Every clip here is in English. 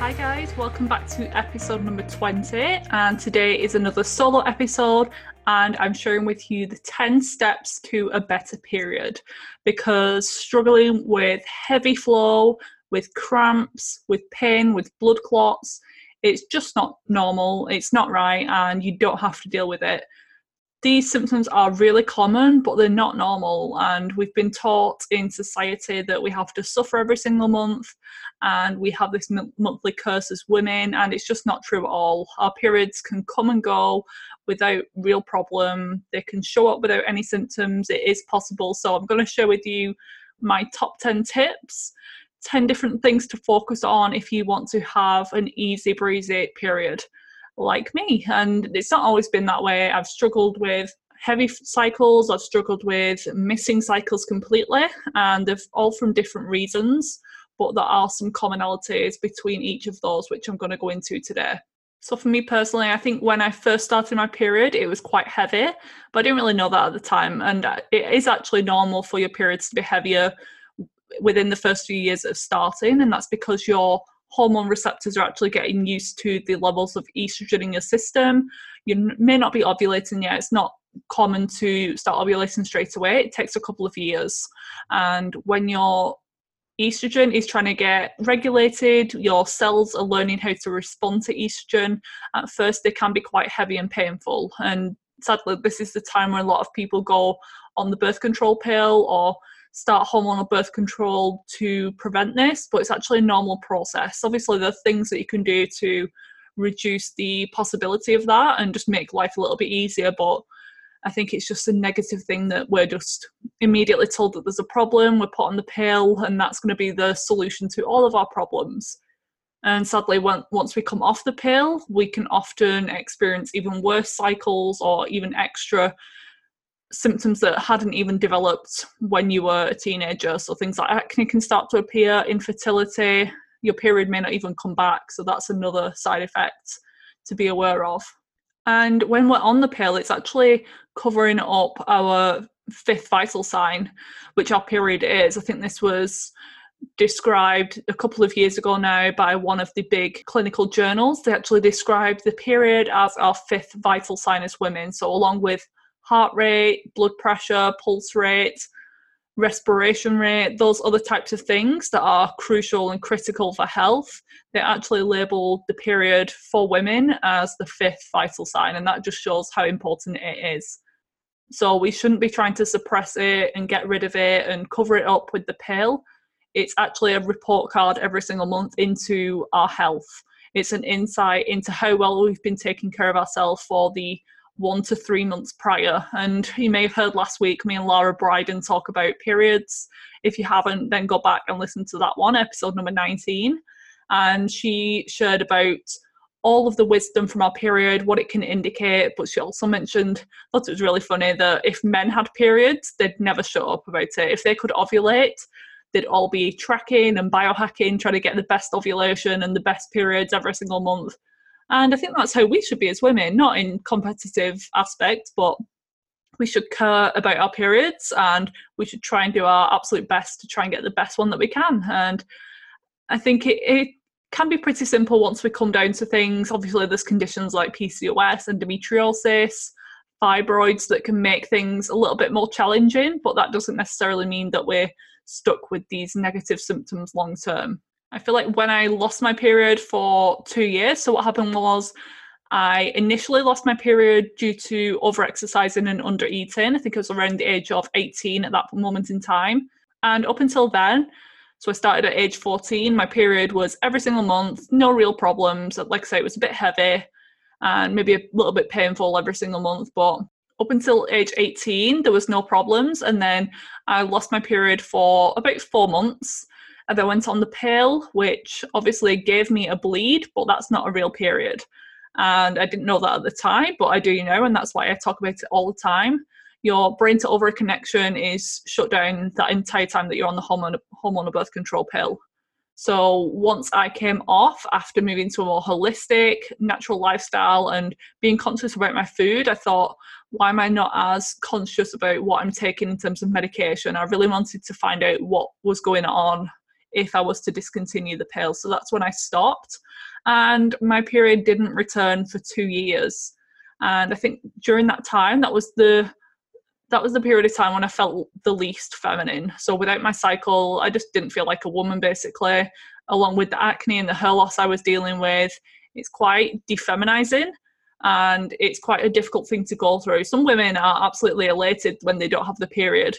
Hi, guys, welcome back to episode number 20. And today is another solo episode, and I'm sharing with you the 10 steps to a better period because struggling with heavy flow, with cramps, with pain, with blood clots, it's just not normal, it's not right, and you don't have to deal with it these symptoms are really common, but they're not normal. And we've been taught in society that we have to suffer every single month and we have this m- monthly curse as women, and it's just not true at all. Our periods can come and go without real problem, they can show up without any symptoms. It is possible. So, I'm going to share with you my top 10 tips. 10 different things to focus on if you want to have an easy breezy period like me. And it's not always been that way. I've struggled with heavy cycles, I've struggled with missing cycles completely, and they're all from different reasons. But there are some commonalities between each of those, which I'm going to go into today. So, for me personally, I think when I first started my period, it was quite heavy, but I didn't really know that at the time. And uh, it is actually normal for your periods to be heavier within the first few years of starting, and that's because your hormone receptors are actually getting used to the levels of estrogen in your system. You may not be ovulating yet. It's not common to start ovulating straight away. It takes a couple of years. And when your estrogen is trying to get regulated, your cells are learning how to respond to estrogen. At first, they can be quite heavy and painful. And sadly, this is the time when a lot of people go on the birth control pill or start hormonal birth control to prevent this, but it's actually a normal process. Obviously, there are things that you can do to reduce the possibility of that and just make life a little bit easier, but I think it's just a negative thing that we're just immediately told that there's a problem, we're put on the pill, and that's going to be the solution to all of our problems. And sadly, once we come off the pill, we can often experience even worse cycles or even extra symptoms that hadn't even developed when you were a teenager. So things like acne can start to appear, infertility, your period may not even come back. So that's another side effect to be aware of. And when we're on the pill, it's actually covering up our fifth vital sign, which our period is. I think this was described a couple of years ago now by one of the big clinical journals. They actually described the period as our fifth vital sign as women. So, along with heart rate, blood pressure, pulse rate, respiration rate, those other types of things that are crucial and critical for health, they actually label the period for women as the fifth vital sign, and that just shows how important it is. So we shouldn't be trying to suppress it and get rid of it and cover it up with the pill. It's actually a report card every single month into our health. It's an insight into how well we've been taking care of ourselves for the one to three months prior. And you may have heard last week me and Laura Briden talk about periods. If you haven't, then go back and listen to that one, episode number 19. And she shared about all of the wisdom from our period, what it can indicate. But she also mentioned, thought it was really funny that if men had periods, they'd never shut up about it. If they could ovulate, they'd all be tracking and biohacking, trying to get the best ovulation and the best periods every single month. And I think that's how we should be as women, not in competitive aspects, but we should care about our periods and we should try and do our absolute best to try and get the best one that we can. And I think it, it can be pretty simple once we come down to things. Obviously, there's conditions like PCOS, endometriosis, fibroids that can make things a little bit more challenging, but that doesn't necessarily mean that we're stuck with these negative symptoms long term. I feel like when I lost my period for two years, so what happened was I initially lost my period due to overexercising and under eating. I think it was around the age of 18 at that moment in time. And up until then, so I started at age 14, my period was every single month, no real problems. Like I say, it was a bit heavy and maybe a little bit painful every single month, but up until age 18, there was no problems. And then I lost my period for about four months. And then went on the pill, which obviously gave me a bleed, but that's not a real period. And I didn't know that at the time, but I do know, and that's why I talk about it all the time. Your brain to ovary connection is shut down that entire time that you're on the hormone hormonal birth control pill. So once I came off after moving to a more holistic, natural lifestyle and being conscious about my food, I thought, why am I not as conscious about what I'm taking in terms of medication? I really wanted to find out what was going on if I was to discontinue the pill. So that's when I stopped. And my period didn't return for two years. And I think during that time, that was the that was the period of time when I felt the least feminine. So without my cycle, I just didn't feel like a woman basically. Along with the acne and the hair loss I was dealing with, it's quite defeminizing and it's quite a difficult thing to go through. Some women are absolutely elated when they don't have the period,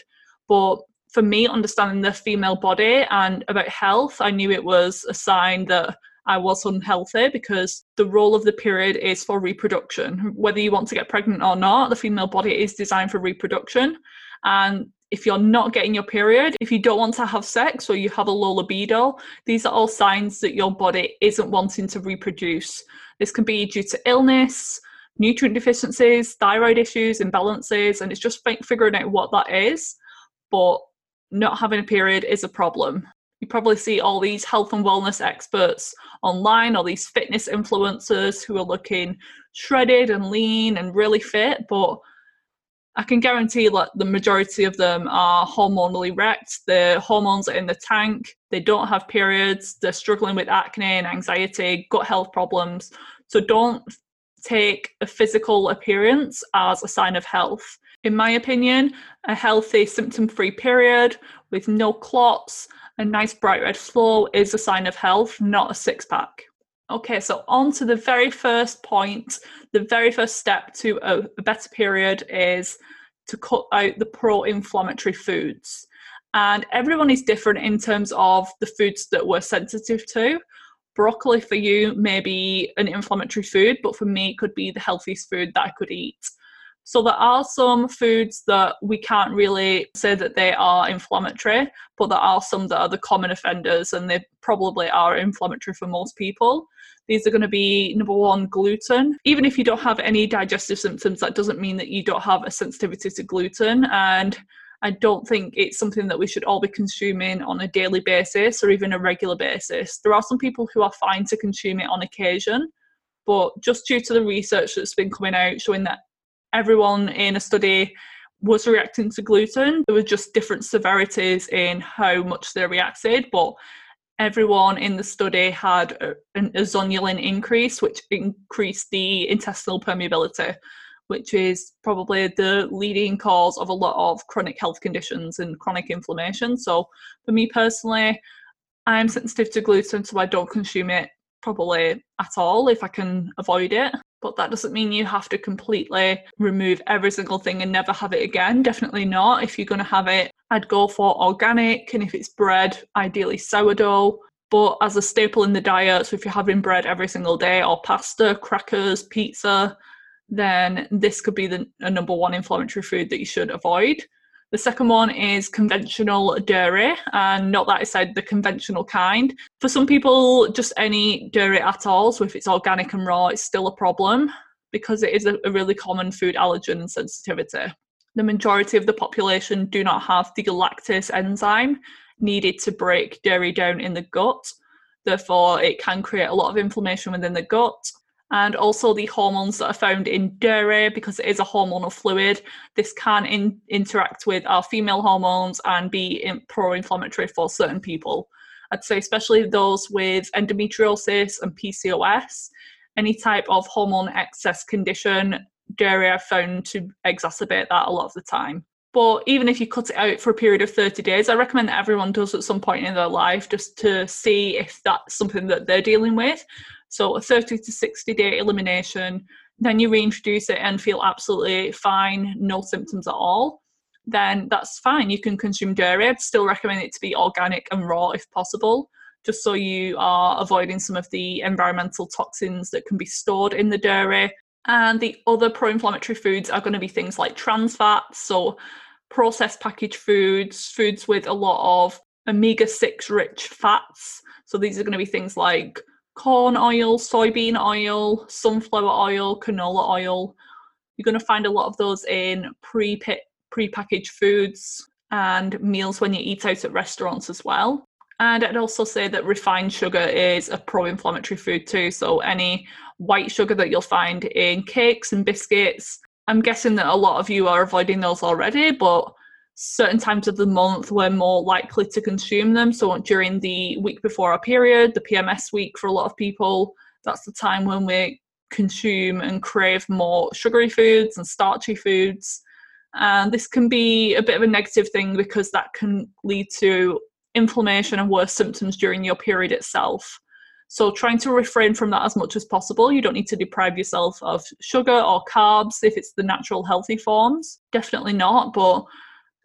but for me, understanding the female body and about health, I knew it was a sign that I was unhealthy because the role of the period is for reproduction. Whether you want to get pregnant or not, the female body is designed for reproduction. And if you're not getting your period, if you don't want to have sex or you have a low libido, these are all signs that your body isn't wanting to reproduce. This can be due to illness, nutrient deficiencies, thyroid issues, imbalances, and it's just figuring out what that is. But not having a period is a problem you probably see all these health and wellness experts online, all these fitness influencers who are looking shredded and lean and really fit, but I can guarantee that the majority of them are hormonally wrecked. Their hormones are in the tank. They don't have periods. They're struggling with acne and anxiety, gut health problems. So don't take a physical appearance as a sign of health. In my opinion, a healthy symptom free period with no clots a nice bright red flow is a sign of health, not a six pack. Okay, so on to the very first point. The very first step to a, a better period is to cut out the pro inflammatory foods. And everyone is different in terms of the foods that we're sensitive to. Broccoli for you may be an inflammatory food, but for me, it could be the healthiest food that I could eat. So there are some foods that we can't really say that they are inflammatory, but there are some that are the common offenders and they probably are inflammatory for most people. These are going to be number one, gluten. Even if you don't have any digestive symptoms, that doesn't mean that you don't have a sensitivity to gluten. And I don't think it's something that we should all be consuming on a daily basis or even a regular basis. There are some people who are fine to consume it on occasion, but just due to the research that's been coming out showing that everyone in a study was reacting to gluten. There were just different severities in how much they reacted, but everyone in the study had a, zonulin increase, which increased the intestinal permeability, which is probably the leading cause of a lot of chronic health conditions and chronic inflammation. So, for me personally, I'm sensitive to gluten, so I don't consume it probably at all if I can avoid it but that doesn't mean you have to completely remove every single thing and never have it again. Definitely not. If you're going to have it, I'd go for organic, and if it's bread, ideally sourdough. But as a staple in the diet, so if you're having bread every single day, or pasta, crackers, pizza, then this could be the number one inflammatory food that you should avoid. The second one is conventional dairy, and not that I said the conventional kind. For some people, just any dairy at all, so if it's organic and raw, it's still a problem because it is a, really common food allergen sensitivity. The majority of the population do not have the lactase enzyme needed to break dairy down in the gut. Therefore, it can create a lot of inflammation within the gut and also the hormones that are found in dairy because it is a hormonal fluid. This can in, interact with our female hormones and be pro inflammatory for certain people. I'd say, especially those with endometriosis and PCOS, any type of hormone excess condition, dairy are found to exacerbate that a lot of the time. But even if you cut it out for a period of 30 days, I recommend that everyone does at some point in their life just to see if that's something that they're dealing with So a 30 to 60 day elimination, then you reintroduce it and feel absolutely fine, no symptoms at all, then that's fine. You can consume dairy. I'd still recommend it to be organic and raw if possible, just so you are avoiding some of the environmental toxins that can be stored in the dairy. And the other pro inflammatory foods are going to be things like trans fats, so processed packaged foods, foods with a lot of omega 6 rich fats. So these are going to be things like corn oil, soybean oil, sunflower oil, canola oil. You're going to find a lot of those in pre pre-packaged foods and meals when you eat out at restaurants as well. And I'd also say that refined sugar is a pro-inflammatory food too. So any white sugar that you'll find in cakes and biscuits, I'm guessing that a lot of you are avoiding those already, but certain times of the month we're more likely to consume them. So during the week before our period, the PMS week for a lot of people, that's the time when we consume and crave more sugary foods and starchy foods. And this can be a bit of a negative thing because that can lead to inflammation and worse symptoms during your period itself. So, trying to refrain from that as much as possible. You don't need to deprive yourself of sugar or carbs if it's the natural healthy forms. Definitely not. But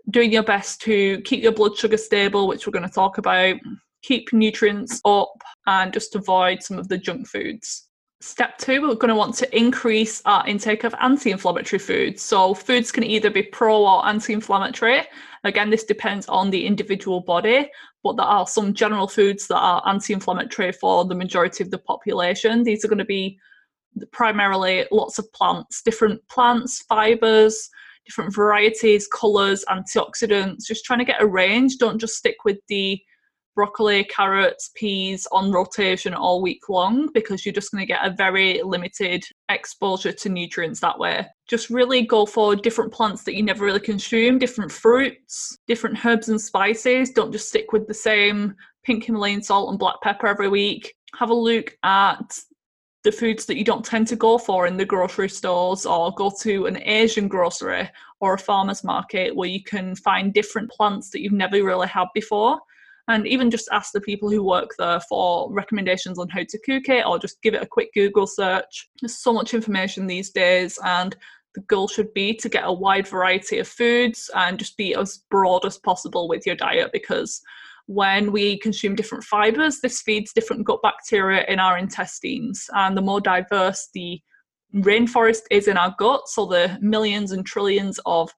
doing your best to keep your blood sugar stable, which we're going to talk about, keep nutrients up, and just avoid some of the junk foods. Step two, we're going to want to increase our intake of anti inflammatory foods. So, foods can either be pro or anti inflammatory. Again, this depends on the individual body, but there are some general foods that are anti inflammatory for the majority of the population. These are going to be primarily lots of plants, different plants, fibers, different varieties, colours, antioxidants, just trying to get a range. Don't just stick with the broccoli, carrots, peas on rotation all week long because you're just going to get a very limited exposure to nutrients that way. Just really go for different plants that you never really consume, different fruits, different herbs and spices. Don't just stick with the same pink Himalayan salt and black pepper every week. Have a look at the foods that you don't tend to go for in the grocery stores or go to an Asian grocery or a farmer's market where you can find different plants that you've never really had before. And even just ask the people who work there for recommendations on how to cook it or just give it a quick Google search. There's so much information these days, and the goal should be to get a wide variety of foods and just be as broad as possible with your diet because when we consume different fibers, this feeds different gut bacteria in our intestines. And the more diverse the rainforest is in our gut, so the millions and trillions of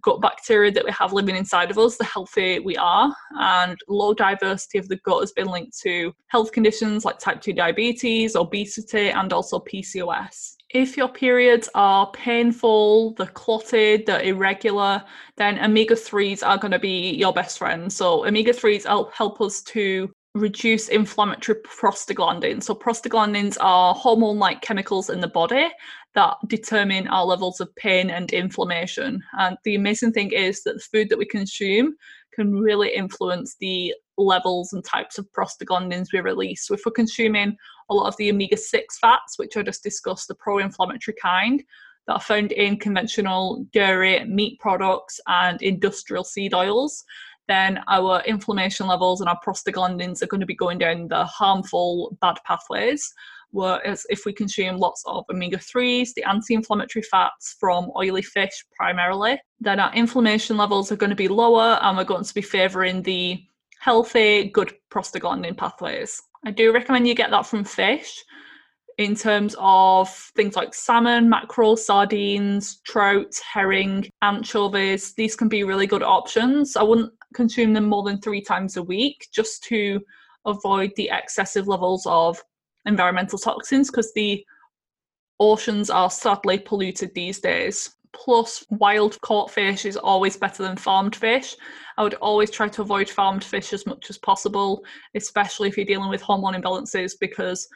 gut bacteria that we have living inside of us, the healthier we are. And low diversity of the gut has been linked to health conditions like type 2 diabetes, obesity, and also PCOS. If your periods are painful, they're clotted, they're irregular, then omega 3s are going to be your best friend. So, omega 3s help, help us to reduce inflammatory prostaglandins. So, prostaglandins are hormone like chemicals in the body that determine our levels of pain and inflammation. And the amazing thing is that the food that we consume can really influence the levels and types of prostaglandins we release. So, if we're consuming a lot of the omega 6 fats, which I just discussed, the pro inflammatory kind, that are found in conventional dairy, meat products, and industrial seed oils, then our inflammation levels and our prostaglandins are going to be going down the harmful bad pathways. Whereas if we consume lots of omega 3s, the anti inflammatory fats from oily fish primarily, then our inflammation levels are going to be lower and we're going to be favouring the healthy, good prostaglandin pathways. I do recommend you get that from fish in terms of things like salmon, mackerel, sardines, trout, herring, anchovies. These can be really good options. I wouldn't consume them more than three times a week just to avoid the excessive levels of environmental toxins because the oceans are sadly polluted these days. Plus, wild caught fish is always better than farmed fish. I would always try to avoid farmed fish as much as possible, especially if you're dealing with hormone imbalances, because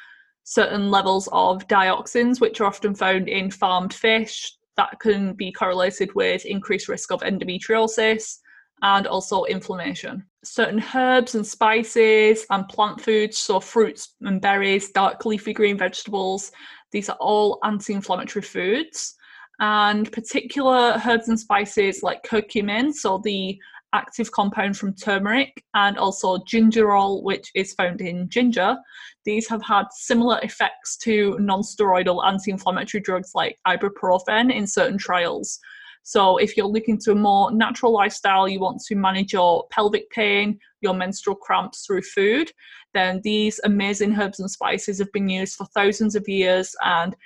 certain levels of dioxins, which are often found in farmed fish, that can be correlated with increased risk of endometriosis and also inflammation. Certain herbs and spices and plant foods, so fruits and berries, dark leafy green vegetables, these are all anti inflammatory foods. And particular herbs and spices like curcumin, so the active compound from turmeric, and also gingerol, which is found in ginger. These have had similar effects to non steroidal anti inflammatory drugs like ibuprofen in certain trials. So, if you're looking to a more natural lifestyle, you want to manage your pelvic pain, your menstrual cramps through food, then these amazing herbs and spices have been used for thousands of years and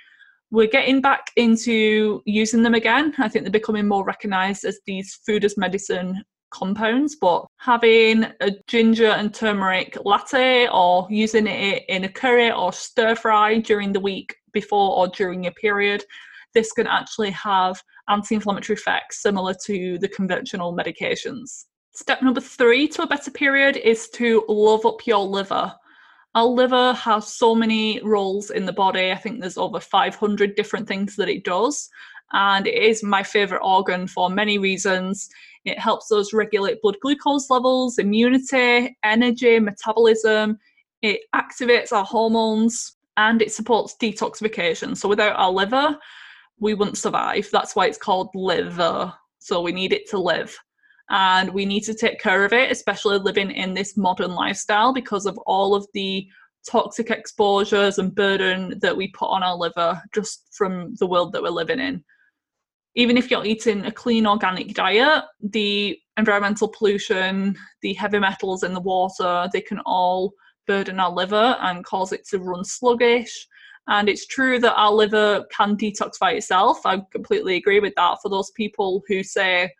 we're getting back into using them again. I think they're becoming more recognized as these food as medicine compounds, but having a ginger and turmeric latte or using it in a curry or stir fry during the week before or during your period, this can actually have anti inflammatory effects similar to the conventional medications. Step number three to a better period is to love up your liver. Our liver has so many roles in the body. I think there's over 500 different things that it does. And it is my favorite organ for many reasons. It helps us regulate blood glucose levels, immunity, energy, metabolism. It activates our hormones and it supports detoxification. So without our liver, we wouldn't survive. That's why it's called liver. So we need it to live. And we need to take care of it, especially living in this modern lifestyle because of all of the toxic exposures and burden that we put on our liver just from the world that we're living in. Even if you're eating a clean organic diet, the environmental pollution, the heavy metals in the water, they can all burden our liver and cause it to run sluggish and it's true that our liver can detoxify itself. I completely agree with that. For those people who say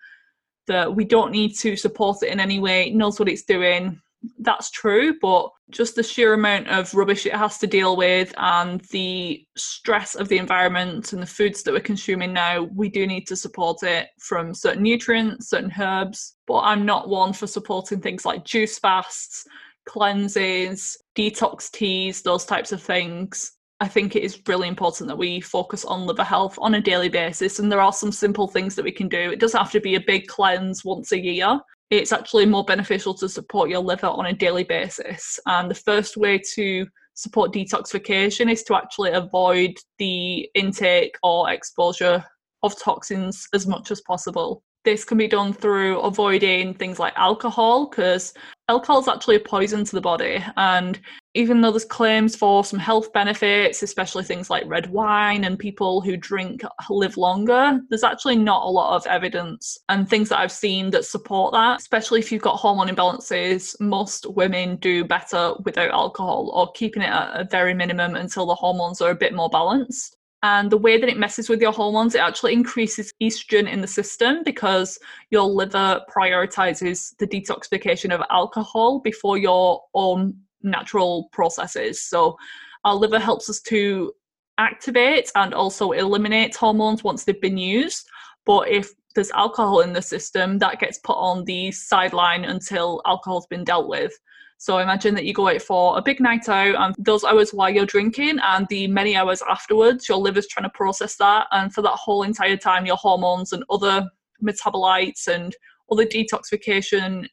that we don't need to support it in any way, it knows what it's doing, that's true, but just the sheer amount of rubbish it has to deal with and the stress of the environment and the foods that we're consuming now, we do need to support it from certain nutrients, certain herbs. But I'm not one for supporting things like juice fasts, cleanses, detox teas, those types of things. I think it is really important that we focus on liver health on a daily basis. And there are some simple things that we can do. It doesn't have to be a big cleanse once a year. It's actually more beneficial to support your liver on a daily basis. And the first way to support detoxification is to actually avoid the intake or exposure of toxins as much as possible. This can be done through avoiding things like alcohol because alcohol is actually a poison to the body. And even though there's claims for some health benefits, especially things like red wine and people who drink live longer, there's actually not a lot of evidence and things that I've seen that support that. Especially if you've got hormone imbalances, most women do better without alcohol or keeping it at a very minimum until the hormones are a bit more balanced. And the way that it messes with your hormones, it actually increases estrogen in the system because your liver prioritizes the detoxification of alcohol before your own natural processes. So, our liver helps us to activate and also eliminate hormones once they've been used. But if there's alcohol in the system, that gets put on the sideline until alcohol's been dealt with. So imagine that you go out for a big night out and those hours while you're drinking and the many hours afterwards, your liver's trying to process that. And for that whole entire time, your hormones and other metabolites and other detoxification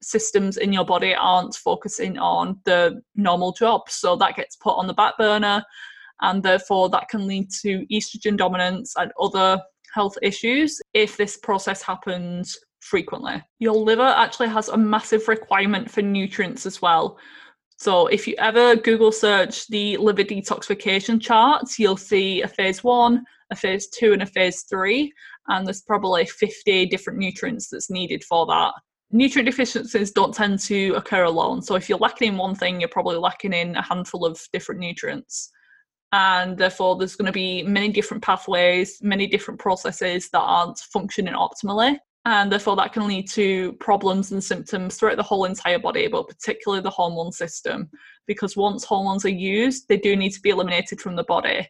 systems in your body aren't focusing on the normal job. So that gets put on the back burner and therefore that can lead to estrogen dominance and other health issues if this process happens frequently. Your liver actually has a massive requirement for nutrients as well. So if you ever Google search the liver detoxification charts, you'll see a phase one, a phase two, and a phase three. And there's probably 50 different nutrients that's needed for that. Nutrient deficiencies don't tend to occur alone. So if you're lacking in one thing, you're probably lacking in a handful of different nutrients. And therefore, there's going to be many different pathways, many different processes that aren't functioning optimally and therefore that can lead to problems and symptoms throughout the whole entire body but particularly the hormone system because once hormones are used they do need to be eliminated from the body.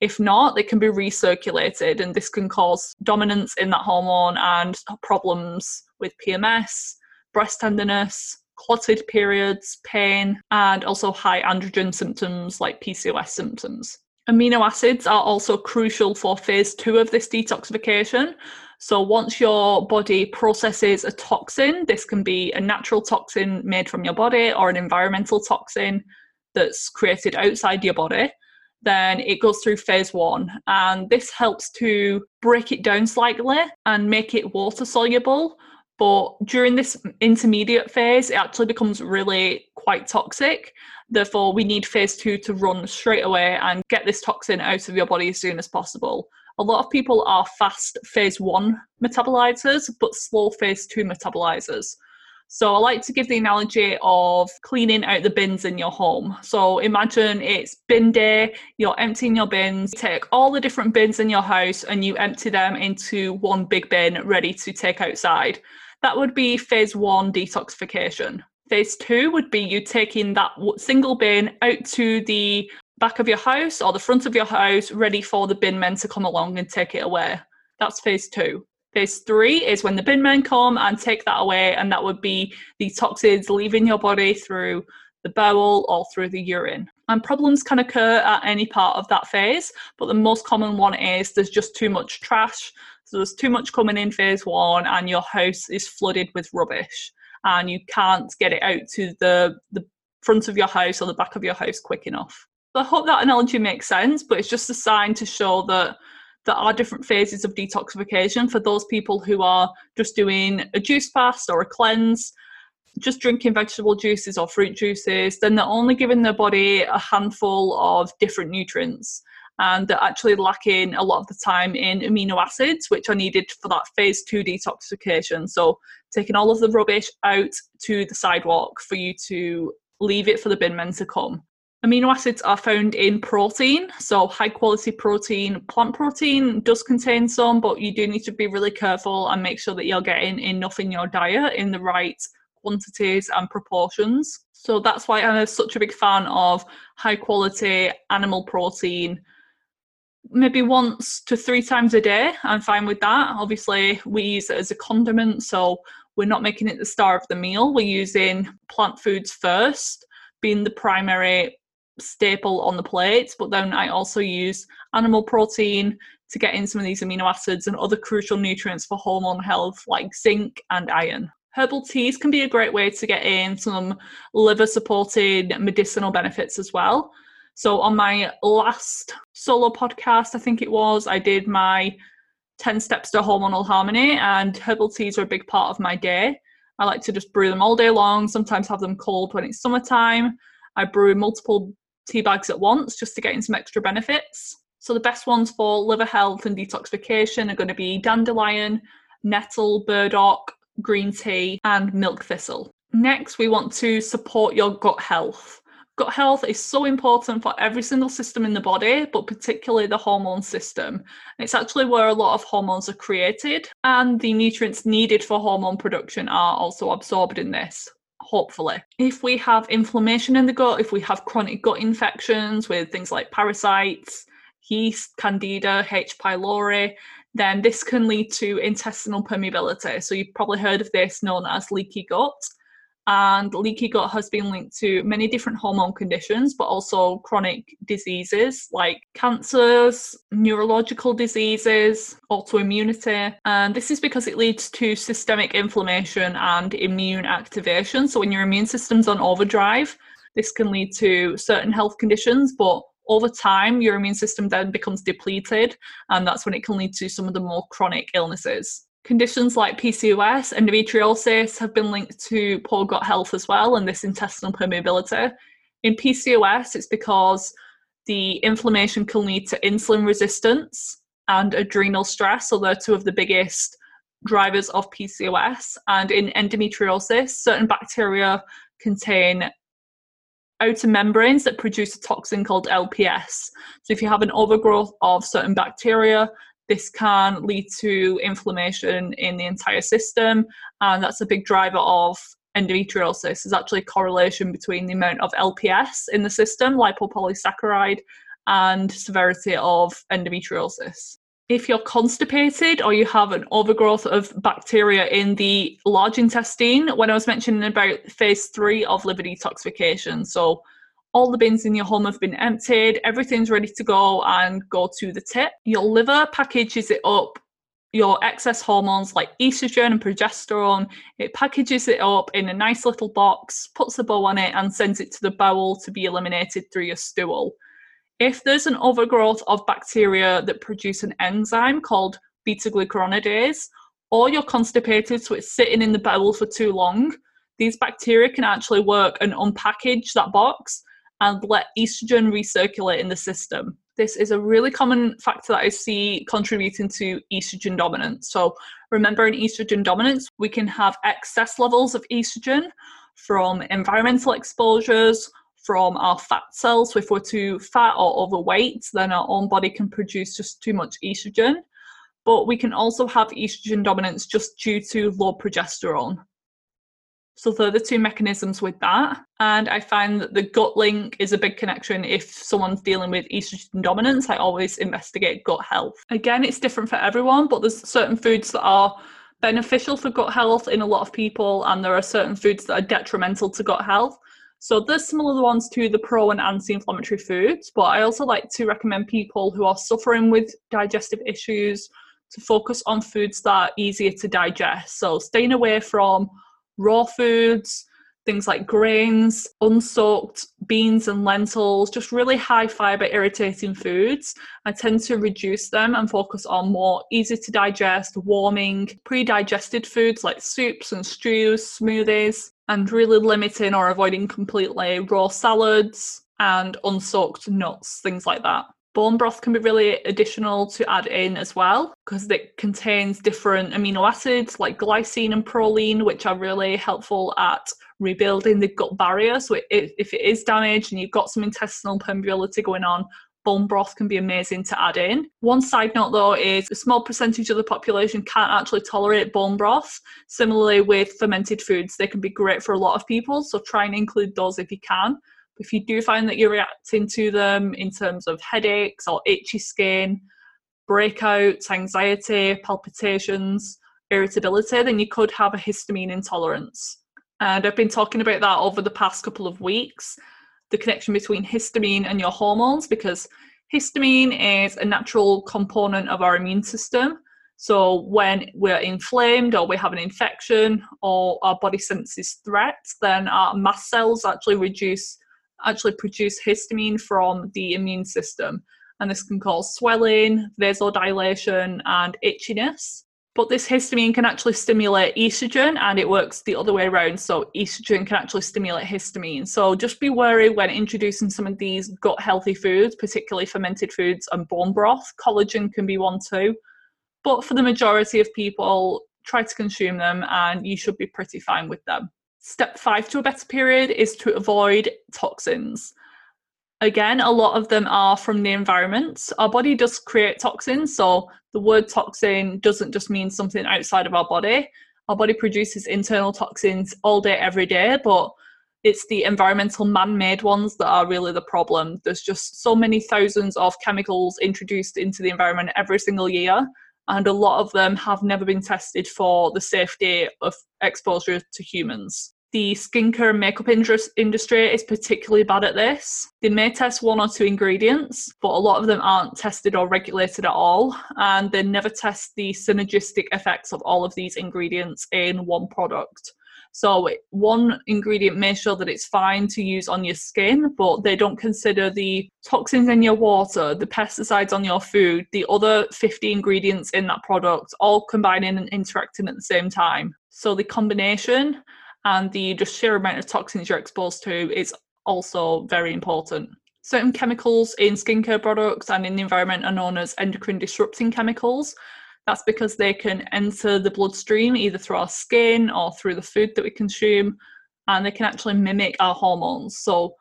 If not they can be recirculated and this can cause dominance in that hormone and problems with pms breast tenderness clotted periods pain and also high androgen symptoms like pcos symptoms. Amino acids are also crucial for phase two of this detoxification so once your body processes a toxin, this can be a natural toxin made from your body or an environmental toxin that's created outside your body, then it goes through phase one. And this helps to break it down slightly and make it water soluble. But during this intermediate phase, it actually becomes really quite toxic. Therefore, we need phase two to run straight away and get this toxin out of your body as soon as possible. A lot of people are fast phase one metabolizers, but slow phase two metabolizers. So I like to give the analogy of cleaning out the bins in your home. So imagine it's bin day, you're emptying your bins, take all the different bins in your house and you empty them into one big bin ready to take outside. That would be phase one detoxification. Phase two would be you taking that single bin out to the back of your house or the front of your house, ready for the bin men to come along and take it away. That's phase two. Phase three is when the bin men come and take that away, and that would be the toxins leaving your body through the bowel or through the urine. And problems can occur at any part of that phase, but the most common one is there's just too much trash. So there's too much coming in phase one, and your house is flooded with rubbish, and you can't get it out to the, the front of your house or the back of your house quick enough. I hope that analogy makes sense, but it's just a sign to show that there are different phases of detoxification for those people who are just doing a juice fast or a cleanse, just drinking vegetable juices or fruit juices, then they're only giving their body a handful of different nutrients. And they're actually lacking a lot of the time in amino acids, which are needed for that phase two detoxification. So, taking all of the rubbish out to the sidewalk for you to leave it for the bin men to come. Amino acids are found in protein, so high quality protein. Plant protein does contain some, but you do need to be really careful and make sure that you're getting enough in your diet in the right quantities and proportions. So that's why I'm such a big fan of high quality animal protein. Maybe once to three times a day, I'm fine with that. Obviously, we use it as a condiment, so we're not making it the star of the meal. We're using plant foods first, being the primary staple on the plate, but then I also use animal protein to get in some of these amino acids and other crucial nutrients for hormone health like zinc and iron. Herbal teas can be a great way to get in some liver supported medicinal benefits as well. So, on my last solo podcast, I think it was, I did my 10 steps to hormonal harmony, and herbal teas are a big part of my day. I like to just brew them all day long, sometimes have them cold when it's summertime. I brew multiple tea bags at once just to get in some extra benefits. So the best ones for liver health and detoxification are going to be dandelion, nettle, burdock, green tea, and milk thistle. Next, we want to support your gut health. Gut health is so important for every single system in the body, but particularly the hormone system. It's actually where a lot of hormones are created, and the nutrients needed for hormone production are also absorbed in this hopefully. If we have inflammation in the gut, if we have chronic gut infections with things like parasites, yeast, candida, H. pylori, then this can lead to intestinal permeability. So you've probably heard of this known as leaky gut and leaky gut has been linked to many different hormone conditions, but also chronic diseases like cancers, neurological diseases, autoimmunity. And this is because it leads to systemic inflammation and immune activation. So when your immune system's on overdrive, this can lead to certain health conditions, but over time, your immune system then becomes depleted, and that's when it can lead to some of the more chronic illnesses. Conditions like PCOS, endometriosis have been linked to poor gut health as well and this intestinal permeability. In PCOS, it's because the inflammation can lead to insulin resistance and adrenal stress, they're two of the biggest drivers of PCOS. And in endometriosis, certain bacteria contain outer membranes that produce a toxin called LPS. So if you have an overgrowth of certain bacteria, this can lead to inflammation in the entire system, and that's a big driver of endometriosis. There's actually a correlation between the amount of LPS in the system, lipopolysaccharide, and severity of endometriosis. If you're constipated or you have an overgrowth of bacteria in the large intestine, when I was mentioning about phase three of liver detoxification, so all the bins in your home have been emptied, everything's ready to go and go to the tip. Your liver packages it up your excess hormones like estrogen and progesterone. It packages it up in a nice little box, puts a bow on it, and sends it to the bowel to be eliminated through your stool. If there's an overgrowth of bacteria that produce an enzyme called beta glucuronidase, or you're constipated, so it's sitting in the bowel for too long, these bacteria can actually work and unpackage that box and let estrogen recirculate in the system. This is a really common factor that I see contributing to estrogen dominance. So, remember, in estrogen dominance, we can have excess levels of estrogen from environmental exposures, from our fat cells. If we're too fat or overweight, then our own body can produce just too much estrogen. But we can also have estrogen dominance just due to low progesterone. So they're the two mechanisms with that. And I find that the gut link is a big connection if someone's dealing with estrogen dominance. I always investigate gut health. Again, it's different for everyone, but there's certain foods that are beneficial for gut health in a lot of people, and there are certain foods that are detrimental to gut health. So there's similar ones to the pro and anti-inflammatory foods, but I also like to recommend people who are suffering with digestive issues to focus on foods that are easier to digest. So staying away from raw foods, things like grains, unsoaked beans and lentils, just really high fiber, irritating foods. I tend to reduce them and focus on more easy to digest, warming, pre digested foods like soups and stews, smoothies, and really limiting or avoiding completely raw salads and unsoaked nuts, things like that. Bone broth can be really additional to add in as well because it contains different amino acids like glycine and proline, which are really helpful at rebuilding the gut barrier. So, it, if it is damaged and you've got some intestinal permeability going on, bone broth can be amazing to add in. One side note though is a small percentage of the population can't actually tolerate bone broth. Similarly with fermented foods, they can be great for a lot of people, so try and include those if you can. If you do find that you're reacting to them in terms of headaches or itchy skin, breakouts, anxiety, palpitations, irritability, then you could have a histamine intolerance. And I've been talking about that over the past couple of weeks the connection between histamine and your hormones, because histamine is a natural component of our immune system. So when we're inflamed or we have an infection or our body senses threats, then our mast cells actually reduce actually produce histamine from the immune system. And this can cause swelling, vasodilation, and itchiness. But this histamine can actually stimulate estrogen and it works the other way around. So, estrogen can actually stimulate histamine. So, just be wary when introducing some of these gut healthy foods, particularly fermented foods and bone broth. Collagen can be one too. But for the majority of people, try to consume them and you should be pretty fine with them. Step five to a better period is to avoid toxins. Again, a lot of them are from the environment. Our body does create toxins, so the word toxin doesn't just mean something outside of our body. Our body produces internal toxins all day, every day, but it's the environmental man made ones that are really the problem. There's just so many thousands of chemicals introduced into the environment every single year, and a lot of them have never been tested for the safety of exposure to humans. The skincare and makeup industry is particularly bad at this. They may test one or two ingredients, but a lot of them aren't tested or regulated at all, and they never test the synergistic effects of all of these ingredients in one product. So one ingredient may show that it's fine to use on your skin, but they don't consider the toxins in your water, the pesticides on your food, the other 50 ingredients in that product, all combining and interacting at the same time. So the combination and the just sheer amount of toxins you're exposed to is also very important. Certain chemicals in skincare products and in the environment are known as endocrine disrupting chemicals. That's because they can enter the bloodstream either through our skin or through the food that we consume, and they can actually mimic our hormones. So,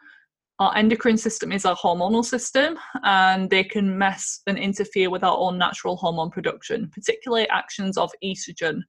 our endocrine system is our hormonal system, and they can mess and interfere with our own natural hormone production, particularly actions of estrogen.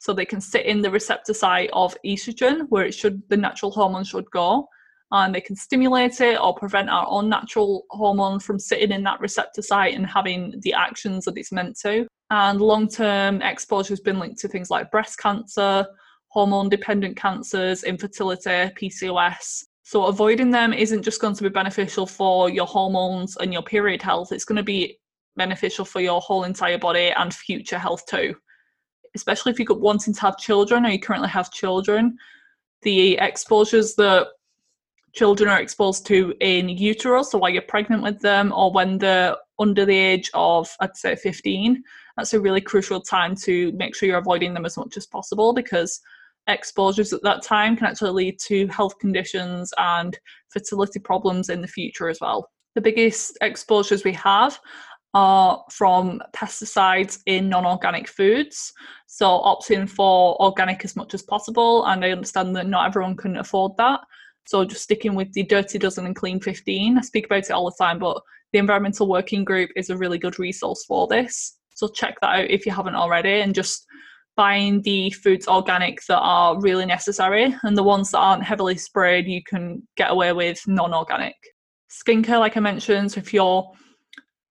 So, they can sit in the receptor site of estrogen, where it should the natural hormone should go, and they can stimulate it or prevent our own natural hormone from sitting in that receptor site and having the actions that it's meant to. And long term exposure has been linked to things like breast cancer, hormone dependent cancers, infertility, PCOS. So, avoiding them isn't just going to be beneficial for your hormones and your period health, it's going to be beneficial for your whole entire body and future health too. Especially if you're wanting to have children or you currently have children, the exposures that children are exposed to in utero, so while you're pregnant with them or when they're under the age of, I'd say, 15, that's a really crucial time to make sure you're avoiding them as much as possible because exposures at that time can actually lead to health conditions and fertility problems in the future as well. The biggest exposures we have are from pesticides in non organic foods. So, opting for organic as much as possible. And I understand that not everyone can afford that. So, just sticking with the Dirty Dozen and Clean 15. I speak about it all the time, but the Environmental Working Group is a really good resource for this. So, check that out if you haven't already and just buying the foods organic that are really necessary and the ones that aren't heavily sprayed you can get away with non-organic skincare like i mentioned so if you're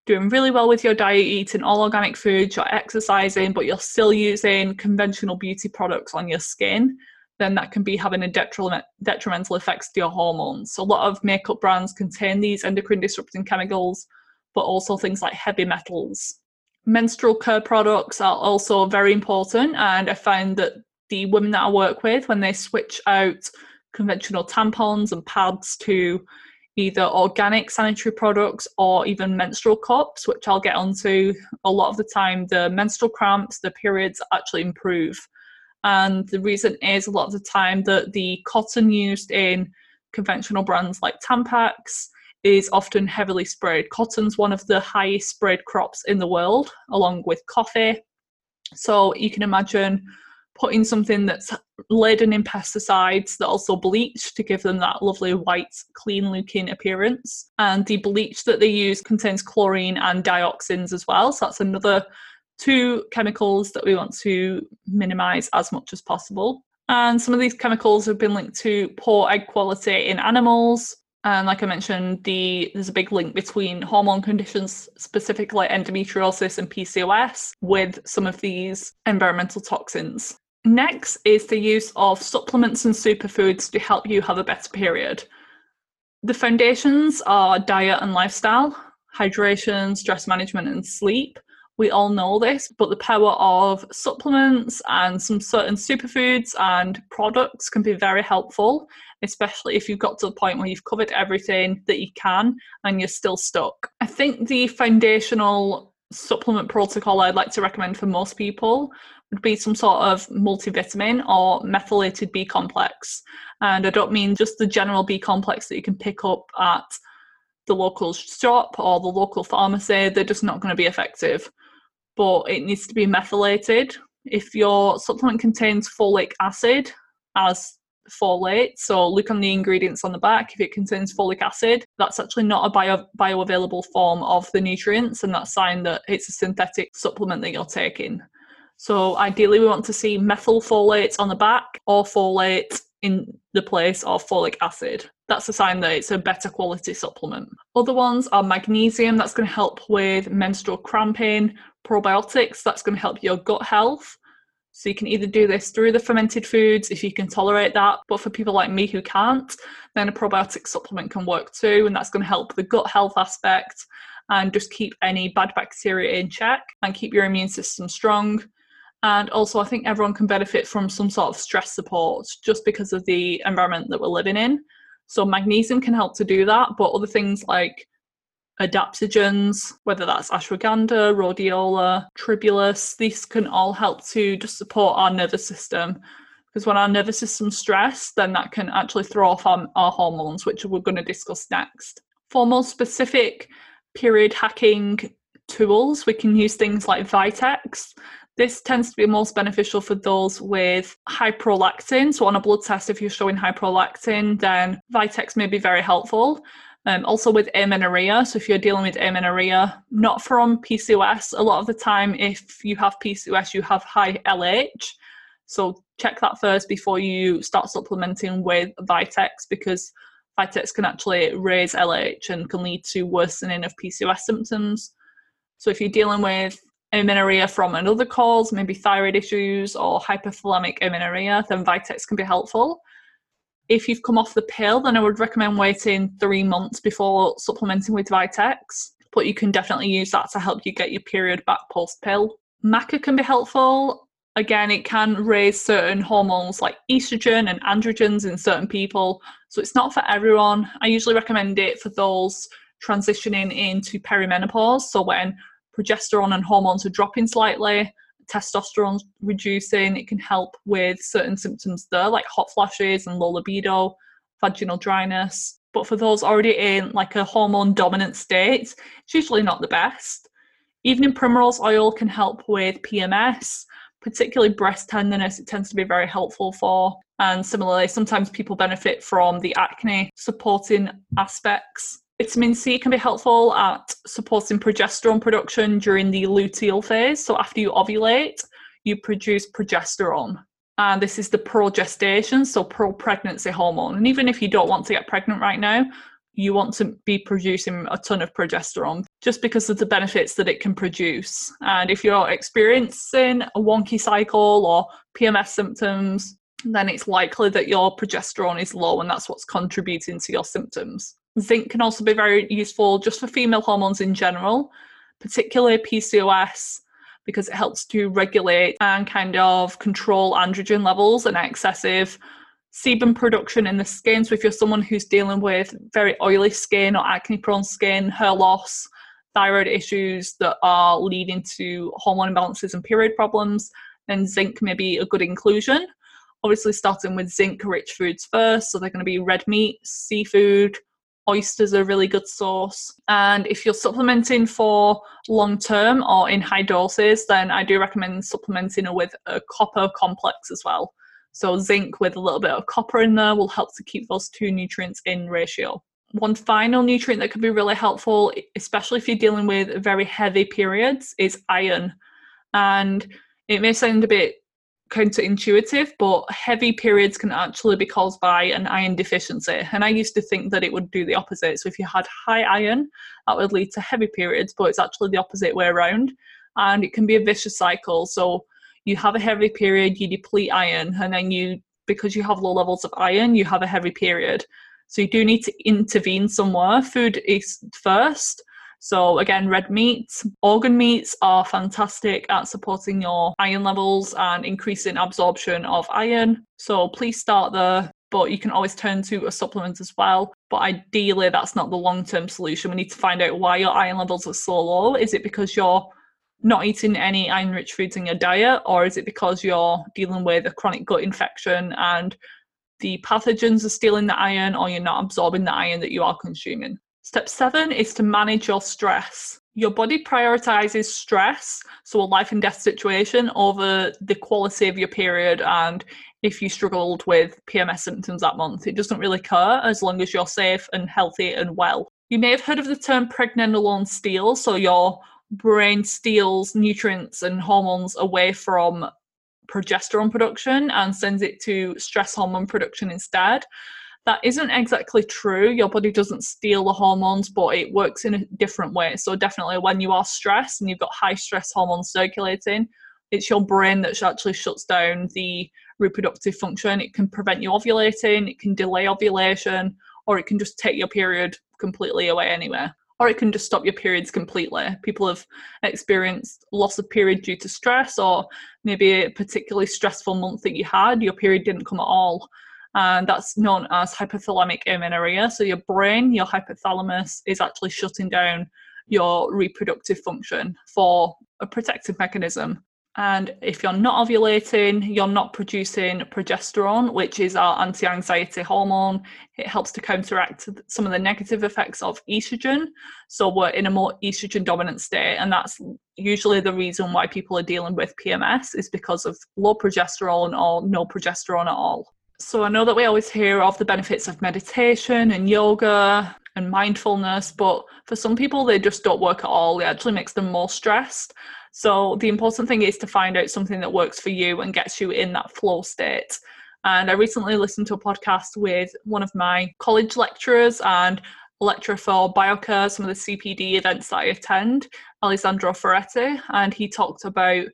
doing really well with your diet eating all organic foods you're exercising but you're still using conventional beauty products on your skin then that can be having a detriment, detrimental effects to your hormones. So a lot of makeup brands contain these endocrine disrupting chemicals but also things like heavy metals. Menstrual care products are also very important and i find that the women that i work with when they switch out conventional tampons and pads to either organic sanitary products or even menstrual cups which i'll get onto a lot of the time the menstrual cramps the periods actually improve and the reason is a lot of the time that the cotton used in conventional brands like tampax is often heavily sprayed. Cotton's one of the highest sprayed crops in the world, along with coffee. So you can imagine putting something that's laden in pesticides that also bleach to give them that lovely white, clean looking appearance. And the bleach that they use contains chlorine and dioxins as well. So that's another two chemicals that we want to minimize as much as possible. And some of these chemicals have been linked to poor egg quality in animals, and like I mentioned, the there's a big link between hormone conditions, specifically endometriosis and PCOS, with some of these environmental toxins. Next is the use of supplements and superfoods to help you have a better period. The foundations are diet and lifestyle, hydration, stress management, and sleep. We all know this, but the power of supplements and some certain superfoods and products can be very helpful especially if you've got to the point where you've covered everything that you can and you're still stuck. I think the foundational supplement protocol I'd like to recommend for most people would be some sort of multivitamin or methylated B complex. And I don't mean just the general B complex that you can pick up at the local shop or the local pharmacy, they're just not going to be effective. But it needs to be methylated. If your supplement contains folic acid, as folate. So look on the ingredients on the back. If it contains folic acid, that's actually not a bio bioavailable form of the nutrients, and that's a sign that it's a synthetic supplement that you're taking. So ideally, we want to see methylfolate on the back or folate in the place of folic acid. That's a sign that it's a better quality supplement. Other ones are magnesium, that's going to help with menstrual cramping, probiotics, that's going to help your gut health. So you can either do this through the fermented foods if you can tolerate that, but for people like me who can't, then a probiotic supplement can work too, and that's going to help the gut health aspect and just keep any bad bacteria in check and keep your immune system strong. And also, I think everyone can benefit from some sort of stress support just because of the environment that we're living in. So, magnesium can help to do that, but other things like adaptogens, whether that's ashwagandha, rhodiola, tribulus, these can all help to just support our nervous system. Because when our nervous system's stressed, then that can actually throw off our, our hormones, which we're going to discuss next. For more specific period hacking tools, we can use things like Vitex. This tends to be most beneficial for those with high prolactin. So, on a blood test, if you're showing high prolactin, then Vitex may be very helpful. Um, also with amenorrhea, so if you're dealing with amenorrhea, not from PCOS, a lot of the time if you have PCOS, you have high LH. So check that first before you start supplementing with Vitex because Vitex can actually raise LH and can lead to worsening of PCOS symptoms. So if you're dealing with amenorrhea from another cause, maybe thyroid issues or hypothalamic amenorrhea, then Vitex can be helpful if you've come off the pill, then I would recommend waiting three months before supplementing with Vitex. But you can definitely use that to help you get your period back post pill. Maca can be helpful. Again, it can raise certain hormones like estrogen and androgens in certain people. So it's not for everyone. I usually recommend it for those transitioning into perimenopause. So when progesterone and hormones are dropping slightly, testosterone's reducing, it can help with certain symptoms there, like hot flashes and low libido, vaginal dryness. But for those already in like a hormone dominant state, it's usually not the best. Evening primrose oil can help with PMS, particularly breast tenderness, it tends to be very helpful for. And similarly, sometimes people benefit from the acne supporting aspects. Vitamin C can be helpful at supporting progesterone production during the luteal phase. So, after you ovulate, you produce progesterone. And this is the progestation, so pro pregnancy hormone. And even if you don't want to get pregnant right now, you want to be producing a ton of progesterone just because of the benefits that it can produce. And if you're experiencing a wonky cycle or PMS symptoms, then it's likely that your progesterone is low and that's what's contributing to your symptoms. Zinc can also be very useful just for female hormones in general, particularly PCOS, because it helps to regulate and kind of control androgen levels and excessive sebum production in the skin. So if you're someone who's dealing with very oily skin or acne prone skin, hair loss, thyroid issues that are leading to hormone imbalances and period problems, then zinc may be a good inclusion. Obviously, starting with zinc rich foods first. So they're going to be red meat, seafood, oysters are a really good source. And if you're supplementing for long term or in high doses, then I do recommend supplementing with a copper complex as well. So zinc with a little bit of copper in there will help to keep those two nutrients in ratio. One final nutrient that could be really helpful, especially if you're dealing with very heavy periods, is iron. And it may sound a bit counterintuitive, but heavy periods can actually be caused by an iron deficiency. And I used to think that it would do the opposite. So if you had high iron, that would lead to heavy periods, but it's actually the opposite way around. And it can be a vicious cycle. So you have a heavy period, you deplete iron, and then you, because you have low levels of iron, you have a heavy period. So you do need to intervene somewhere. Food is first. So again, red meats, organ meats are fantastic at supporting your iron levels and increasing absorption of iron. So please start there. But you can always turn to a supplement as well. But ideally, that's not the long term solution. We need to find out why your iron levels are so low. Is it because you're not eating any iron rich foods in your diet, or is it because you're dealing with a chronic gut infection and the pathogens are stealing the iron, or you're not absorbing the iron that you are consuming? Step seven is to manage your stress. Your body prioritizes stress, so a life and death situation, over the quality of your period. And if you struggled with PMS symptoms that month, it doesn't really care as long as you're safe and healthy and well. You may have heard of the term pregnenolone steal, so your brain steals nutrients and hormones away from progesterone production and sends it to stress hormone production instead. That isn't exactly true. Your body doesn't steal the hormones, but it works in a different way. So, definitely, when you are stressed and you've got high stress hormones circulating, it's your brain that actually shuts down the reproductive function. It can prevent you ovulating, it can delay ovulation, or it can just take your period completely away anyway or it can just stop your periods completely. People have experienced loss of period due to stress, or maybe a particularly stressful month that you had, your period didn't come at all. And that's known as hypothalamic amenorrhea. So, your brain, your hypothalamus, is actually shutting down your reproductive function for a protective mechanism. And if you're not ovulating, you're not producing progesterone, which is our anti anxiety hormone. It helps to counteract some of the negative effects of estrogen. So we're in a more estrogen dominant state. And that's usually the reason why people are dealing with PMS is because of low progesterone or no progesterone at all. So I know that we always hear of the benefits of meditation and yoga and mindfulness, but for some people, they just don't work at all. It actually makes them more stressed. So the important thing is to find out something that works for you and gets you in that flow state. And I recently listened to a podcast with one of my college lecturers and lecturer for biocare, some of the CPD events that I attend, Alessandro Ferretti, and he talked about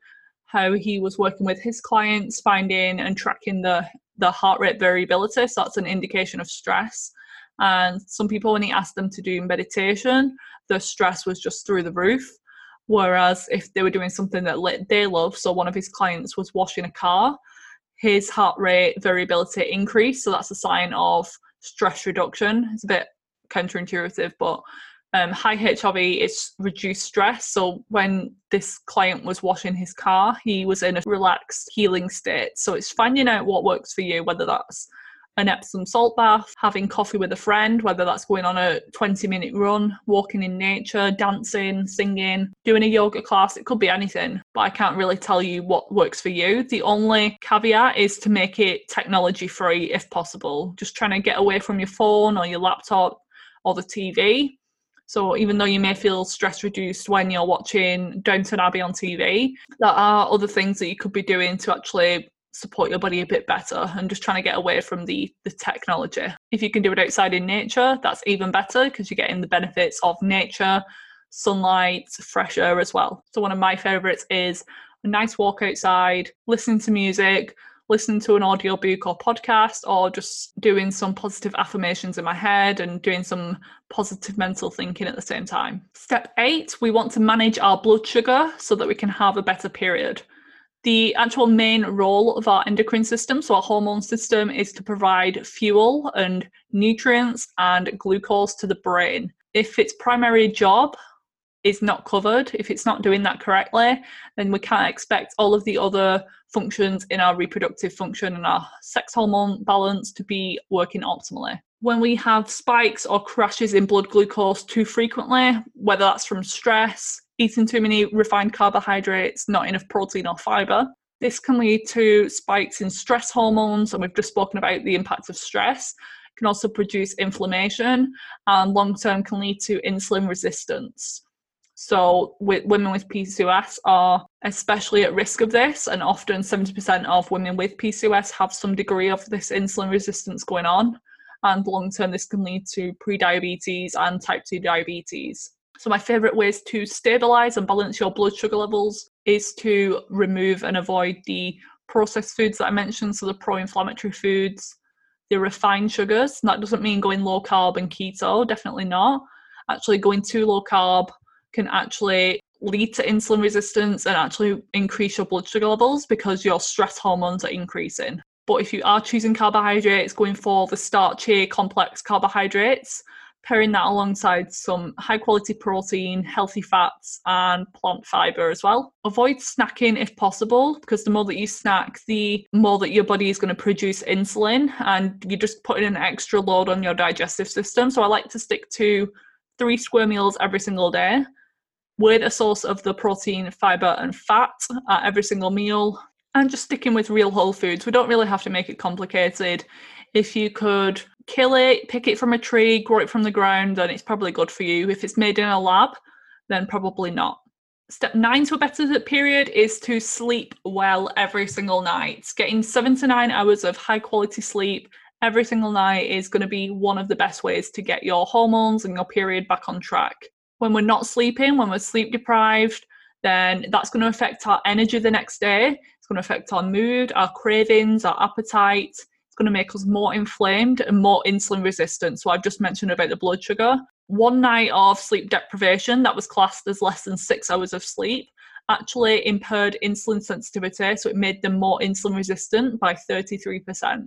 how he was working with his clients, finding and tracking the the heart rate variability. So that's an indication of stress. And some people, when he asked them to do meditation, the stress was just through the roof. Whereas if they were doing something that they love, so one of his clients was washing a car, his heart rate variability increased. So that's a sign of stress reduction. It's a bit counterintuitive, but Um, high HRV is reduced stress. So when this client was washing his car, he was in a relaxed healing state. So it's finding out what works for you, whether that's an Epsom salt bath, having coffee with a friend, whether that's going on a 20 minute run, walking in nature, dancing, singing, doing a yoga class. It could be anything, but I can't really tell you what works for you. The only caveat is to make it technology free if possible. Just trying to get away from your phone or your laptop or the TV. So even though you may feel stress reduced when you're watching Downton Abbey on TV, there are other things that you could be doing to actually support your body a bit better and just trying to get away from the the technology. If you can do it outside in nature, that's even better because you're getting the benefits of nature, sunlight, fresh air as well. So one of my favorites is a nice walk outside, listening to music, listening to an audiobook or podcast or just doing some positive affirmations in my head and doing some positive mental thinking at the same time. Step 8, we want to manage our blood sugar so that we can have a better period. The actual main role of our endocrine system, so our hormone system, is to provide fuel and nutrients and glucose to the brain. If its primary job is not covered, if it's not doing that correctly, then we can't expect all of the other functions in our reproductive function and our sex hormone balance to be working optimally. When we have spikes or crashes in blood glucose too frequently, whether that's from stress, eating too many refined carbohydrates, not enough protein or fiber. This can lead to spikes in stress hormones, and we've just spoken about the impact of stress. Can also produce inflammation, and long term can lead to insulin resistance. So, with, women with PCOS are especially at risk of this, and often 70% of women with PCOS have some degree of this insulin resistance going on. And long term, this can lead to prediabetes and type 2 diabetes. So, my favorite ways to stabilize and balance your blood sugar levels is to remove and avoid the processed foods that I mentioned, so the pro inflammatory foods, the refined sugars. And that doesn't mean going low carb and keto, definitely not. Actually, going too low carb can actually lead to insulin resistance and actually increase your blood sugar levels because your stress hormones are increasing. But if you are choosing carbohydrates, going for the starchy complex carbohydrates, pairing that alongside some high quality protein, healthy fats, and plant fiber as well. Avoid snacking if possible, because the more that you snack, the more that your body is going to produce insulin, and you're just putting an extra load on your digestive system. So I like to stick to three square meals every single day with a source of the protein, fiber, and fat at every single meal. And just sticking with real whole foods. We don't really have to make it complicated. If you could kill it, pick it from a tree, grow it from the ground, then it's probably good for you. If it's made in a lab, then probably not. Step nine to a better period is to sleep well every single night. Getting seven to nine hours of high quality sleep every single night is going to be one of the best ways to get your hormones and your period back on track. When we're not sleeping, when we're sleep deprived, then that's going to affect our energy the next day. It's going to affect our mood, our cravings, our appetite it's going to make us more inflamed and more insulin resistant. So I've just mentioned about the blood sugar. One night of sleep deprivation that was classed as less than six hours of sleep actually impaired insulin sensitivity. So it made them more insulin resistant by 33%.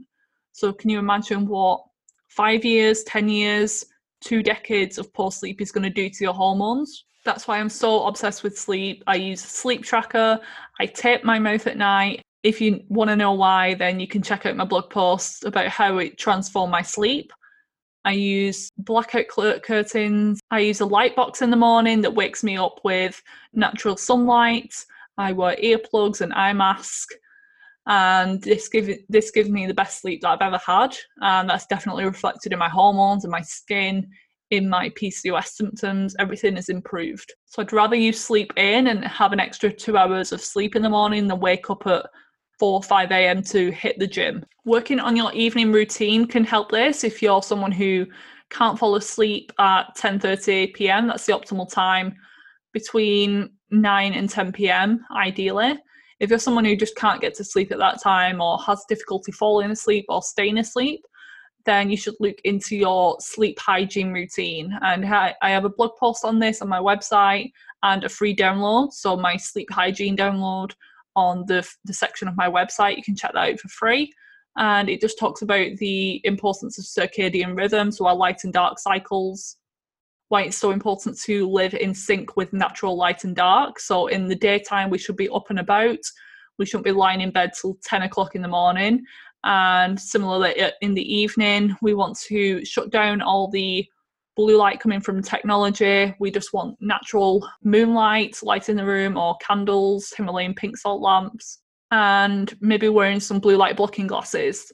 So can you imagine what five years, 10 years, two decades of poor sleep is going to do to your hormones? That's why I'm so obsessed with sleep. I use a sleep tracker. I tape my mouth at night if you want to know why, then you can check out my blog post about how it transformed my sleep. I use blackout curtains. I use a light box in the morning that wakes me up with natural sunlight. I wear earplugs and eye mask, and this gives this gives me the best sleep that I've ever had, and that's definitely reflected in my hormones and my skin, in my PCOS symptoms. Everything is improved. So I'd rather you sleep in and have an extra two hours of sleep in the morning than wake up at 4 or 5 a.m. to hit the gym. Working on your evening routine can help this if you're someone who can't fall asleep at 10:30 p.m. That's the optimal time between 9 and 10 p.m. ideally. If you're someone who just can't get to sleep at that time or has difficulty falling asleep or staying asleep, then you should look into your sleep hygiene routine. And I have a blog post on this on my website and a free download. So, my sleep hygiene download on the, the section of my website. You can check that out for free. And it just talks about the importance of circadian rhythm, so our light and dark cycles, why it's so important to live in sync with natural light and dark. So in the daytime, we should be up and about. We shouldn't be lying in bed till 10 o'clock in the morning. And similarly, uh, in the evening, we want to shut down all the blue light coming from technology. We just want natural moonlight, light in the room, or candles, Himalayan pink salt lamps, and maybe wearing some blue light blocking glasses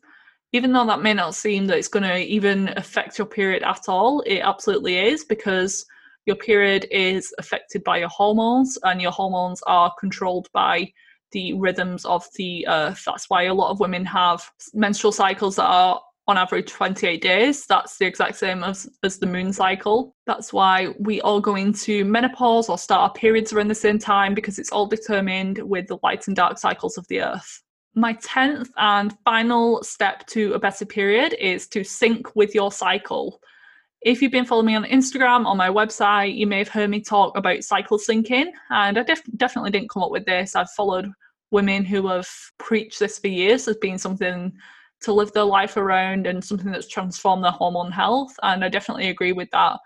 even though that may not seem that it's going to even affect your period at all, it absolutely is because your period is affected by your hormones, and your hormones are controlled by the rhythms of the earth. That's why a lot of women have menstrual cycles that are on average 28 days. That's the exact same as, as the moon cycle. That's why we all go into menopause or start our periods around the same time because it's all determined with the light and dark cycles of the earth. My 10th and final step to a better period is to sync with your cycle. If you've been following me on Instagram or my website, you may have heard me talk about cycle syncing, and I def- definitely didn't come up with this. I've followed women who have preached this for years as being something to live their life around and something that's transformed their hormone health, and I definitely agree with that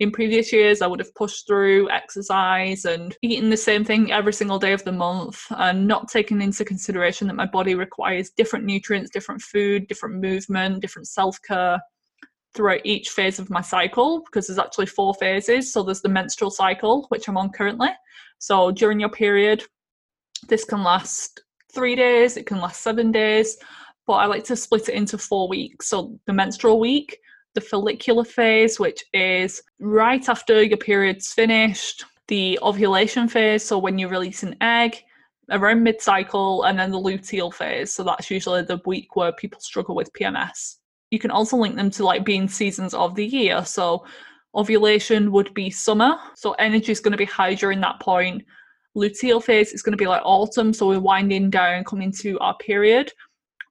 in previous years i would have pushed through exercise and eating the same thing every single day of the month and not taking into consideration that my body requires different nutrients different food different movement different self-care throughout each phase of my cycle because there's actually four phases. So there's the menstrual cycle which i'm on currently. So during your period this can last three days it can last seven days but i like to split it into four weeks. So the menstrual week the follicular phase, which is right after your period's finished, the ovulation phase, so when you release an egg, around mid cycle, and then the luteal phase. So that's usually the week where people struggle with PMS. You can also link them to like being seasons of the year. So ovulation would be summer, so energy is going to be high during that point. Luteal phase is going to be like autumn, so we're winding down, coming to our period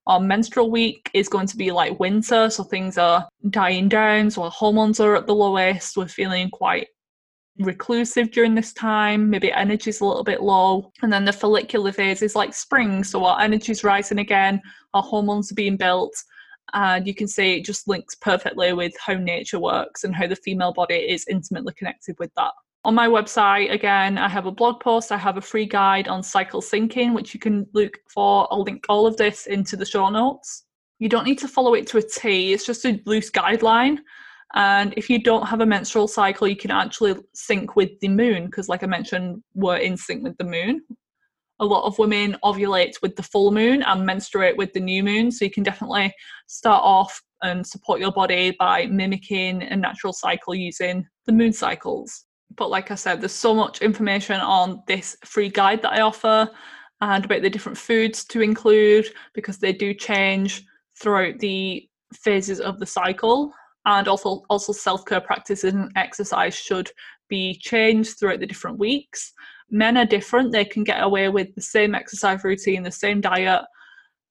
our menstrual week is going to be like winter, so things are dying down, so our hormones are at the lowest. We're feeling quite reclusive during this time, maybe energy's a little bit low. And then the follicular phase is like spring, so our energy's rising again, our hormones are being built. And you can see it just links perfectly with how nature works and how the female body is intimately connected with that. On my website, again, I have a blog post, I have a free guide on cycle syncing, which you can look for. I'll link all of this into the show notes. You don't need to follow it to a T, it's just a loose guideline. And if you don't have a menstrual cycle, you can actually sync with the moon, because, like I mentioned, we're in sync with the moon. A lot of women ovulate with the full moon and menstruate with the new moon. So you can definitely start off and support your body by mimicking a natural cycle using the moon cycles but like I said, there's so much information on this free guide that I offer and about the different foods to include because they do change throughout the phases of the cycle. And also, also self-care practices and exercise should be changed throughout the different weeks. Men are different; they can get away with the same exercise routine, the same diet,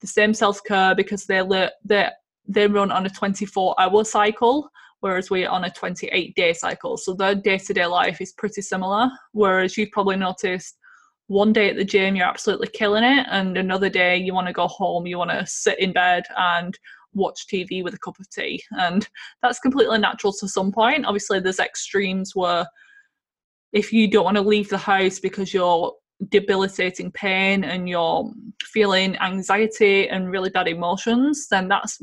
the same self-care because they're, they they run on a 24-hour cycle whereas we're on a 28 day cycle. So their day to day life is pretty similar. Whereas you've probably noticed one day at the gym, you're absolutely killing it, and another day, you want to go home, you want to sit in bed and watch TV with a cup of tea. And that's completely natural to some point. Obviously, there's extremes where if you don't want to leave the house because you're debilitating pain and you're feeling anxiety and really bad emotions, then that's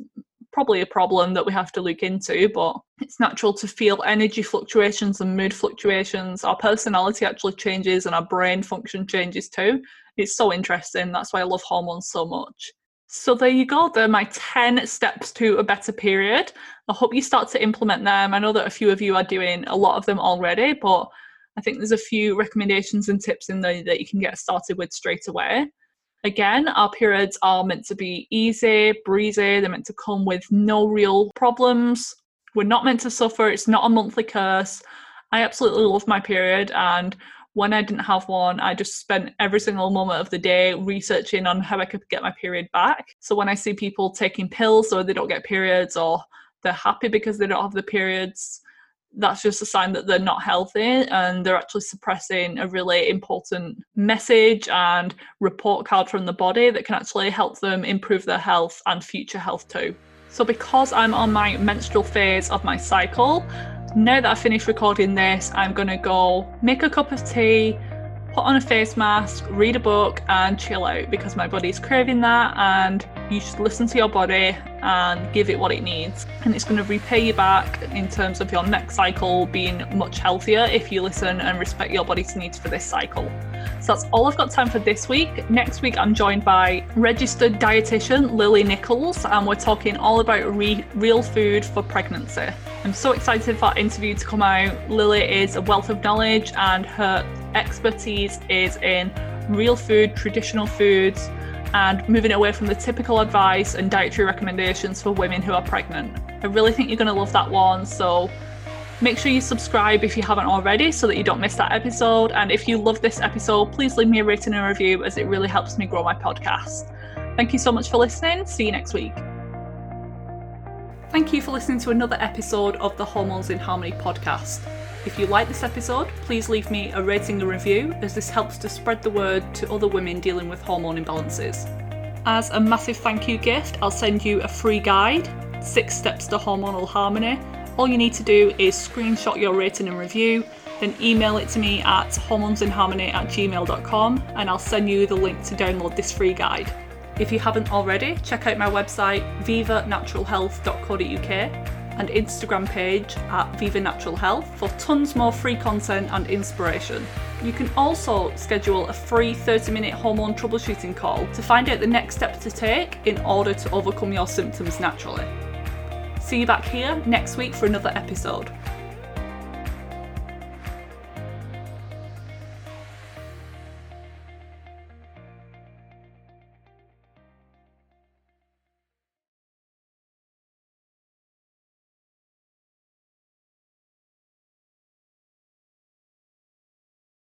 probably a problem that we have to look into, but it's natural to feel energy fluctuations and mood fluctuations. Our personality actually changes and our brain function changes too. It's so interesting. That's why I love hormones so much. So there you go. They're my 10 steps to a better period. I hope you start to implement them. I know that a few of you are doing a lot of them already, but I think there's a few recommendations and tips in there that you can get started with straight away. Again, our periods are meant to be easy, breezy, they're meant to come with no real problems. We're not meant to suffer, it's not a monthly curse. I absolutely love my period, and when I didn't have one, I just spent every single moment of the day researching on how I could get my period back. So when I see people taking pills so they don't get periods or they're happy because they don't have the periods, that's just a sign that they're not healthy and they're actually suppressing a really important message and report card from the body that can actually help them improve their health and future health too. So, because I'm on my menstrual phase of my cycle, now that I've finished recording this, I'm going to go make a cup of tea, put on a face mask, read a book, and chill out because my body's craving that. And you should listen to your body and give it what it needs. And it's going to repay you back in terms of your next cycle being much healthier if you listen and respect your body's needs for this cycle. So that's all I've got time for this week. Next week, I'm joined by registered dietitian Lily Nichols, and we're talking all about re- real food for pregnancy. I'm so excited for that interview to come out. Lily is a wealth of knowledge, and her expertise is in real food, traditional foods, and moving away from the typical advice and dietary recommendations for women who are pregnant. I really think you're going to love that one. So make sure you subscribe if you haven't already so that you don't miss that episode. And if you love this episode, please leave me a rating and a review as it really helps me grow my podcast. Thank you so much for listening. See you next week. Thank you for listening to another episode of the Hormones in Harmony podcast. If you like this episode, please leave me a rating and review as this helps to spread the word to other women dealing with hormone imbalances. As a massive thank you gift, I'll send you a free guide, Six Steps to Hormonal Harmony. All you need to do is screenshot your rating and review, then email it to me at hormonesinharmony at gmail.com and I'll send you the link to download this free guide. If you haven't already, check out my website vivanaturalhealth.co.uk and Instagram page at Viva Natural Health for tons more free content and inspiration. You can also schedule a free 30 minute hormone troubleshooting call to find out the next step to take in order to overcome your symptoms naturally. See you back here next week for another episode.